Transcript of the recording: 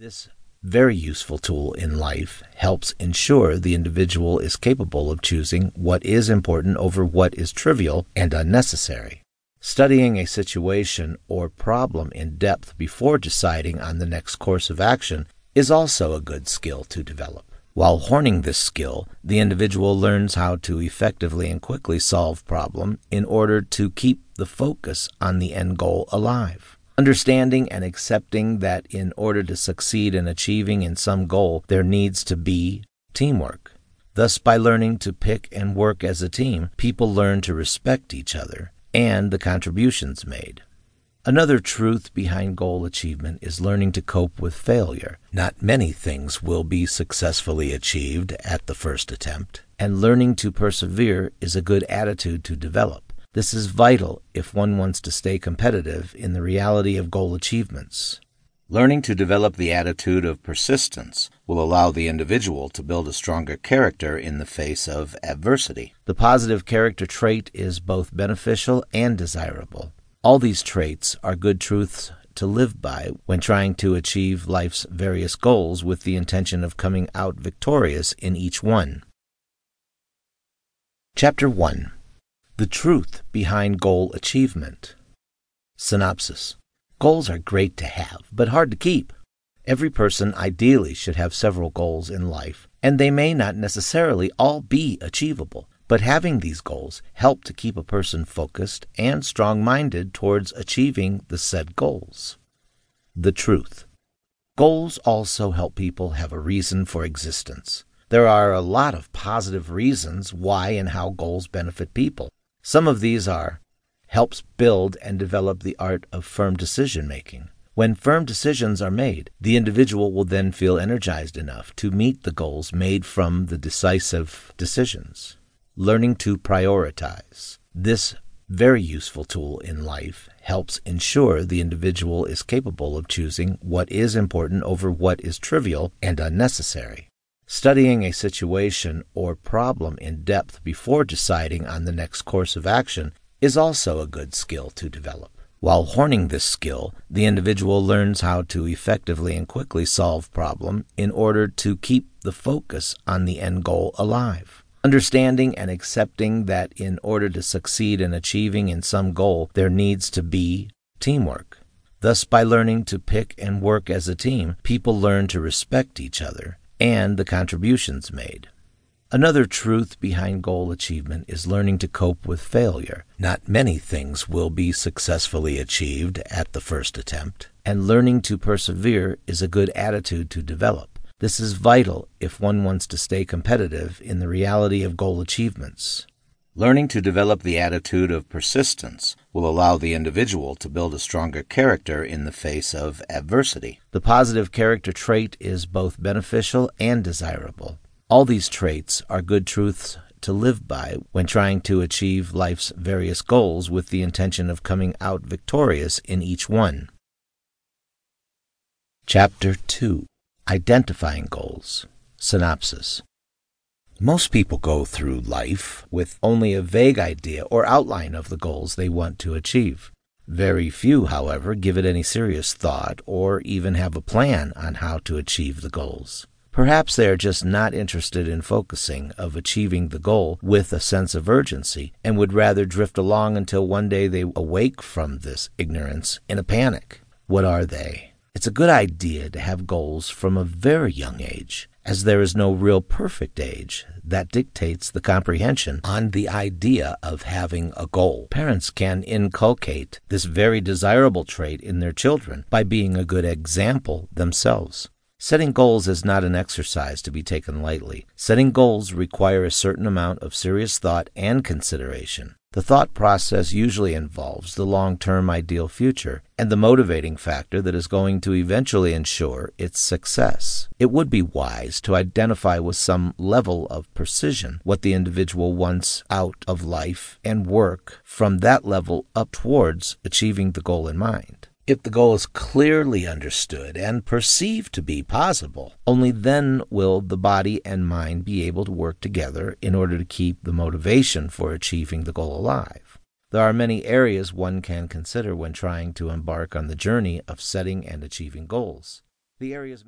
This very useful tool in life helps ensure the individual is capable of choosing what is important over what is trivial and unnecessary. Studying a situation or problem in depth before deciding on the next course of action is also a good skill to develop. While honing this skill, the individual learns how to effectively and quickly solve problem in order to keep the focus on the end goal alive. Understanding and accepting that in order to succeed in achieving in some goal, there needs to be teamwork. Thus, by learning to pick and work as a team, people learn to respect each other and the contributions made. Another truth behind goal achievement is learning to cope with failure. Not many things will be successfully achieved at the first attempt, and learning to persevere is a good attitude to develop. This is vital if one wants to stay competitive in the reality of goal achievements. Learning to develop the attitude of persistence will allow the individual to build a stronger character in the face of adversity. The positive character trait is both beneficial and desirable. All these traits are good truths to live by when trying to achieve life's various goals with the intention of coming out victorious in each one. Chapter 1 the truth behind goal achievement. Synopsis Goals are great to have, but hard to keep. Every person ideally should have several goals in life, and they may not necessarily all be achievable. But having these goals help to keep a person focused and strong minded towards achieving the said goals. The truth. Goals also help people have a reason for existence. There are a lot of positive reasons why and how goals benefit people. Some of these are helps build and develop the art of firm decision making. When firm decisions are made, the individual will then feel energized enough to meet the goals made from the decisive decisions. Learning to prioritize. This very useful tool in life helps ensure the individual is capable of choosing what is important over what is trivial and unnecessary. Studying a situation or problem in depth before deciding on the next course of action is also a good skill to develop. While honing this skill, the individual learns how to effectively and quickly solve problem in order to keep the focus on the end goal alive. Understanding and accepting that in order to succeed in achieving in some goal, there needs to be teamwork. Thus, by learning to pick and work as a team, people learn to respect each other and the contributions made. Another truth behind goal achievement is learning to cope with failure. Not many things will be successfully achieved at the first attempt, and learning to persevere is a good attitude to develop. This is vital if one wants to stay competitive in the reality of goal achievements. Learning to develop the attitude of persistence will allow the individual to build a stronger character in the face of adversity. The positive character trait is both beneficial and desirable. All these traits are good truths to live by when trying to achieve life's various goals with the intention of coming out victorious in each one. Chapter 2 Identifying Goals Synopsis most people go through life with only a vague idea or outline of the goals they want to achieve. Very few, however, give it any serious thought or even have a plan on how to achieve the goals. Perhaps they are just not interested in focusing of achieving the goal with a sense of urgency and would rather drift along until one day they awake from this ignorance in a panic. What are they? It's a good idea to have goals from a very young age as there is no real perfect age that dictates the comprehension on the idea of having a goal. Parents can inculcate this very desirable trait in their children by being a good example themselves. Setting goals is not an exercise to be taken lightly. Setting goals require a certain amount of serious thought and consideration. The thought process usually involves the long term ideal future and the motivating factor that is going to eventually ensure its success. It would be wise to identify with some level of precision what the individual wants out of life and work from that level up towards achieving the goal in mind. If the goal is clearly understood and perceived to be possible, only then will the body and mind be able to work together in order to keep the motivation for achieving the goal alive. There are many areas one can consider when trying to embark on the journey of setting and achieving goals. The areas may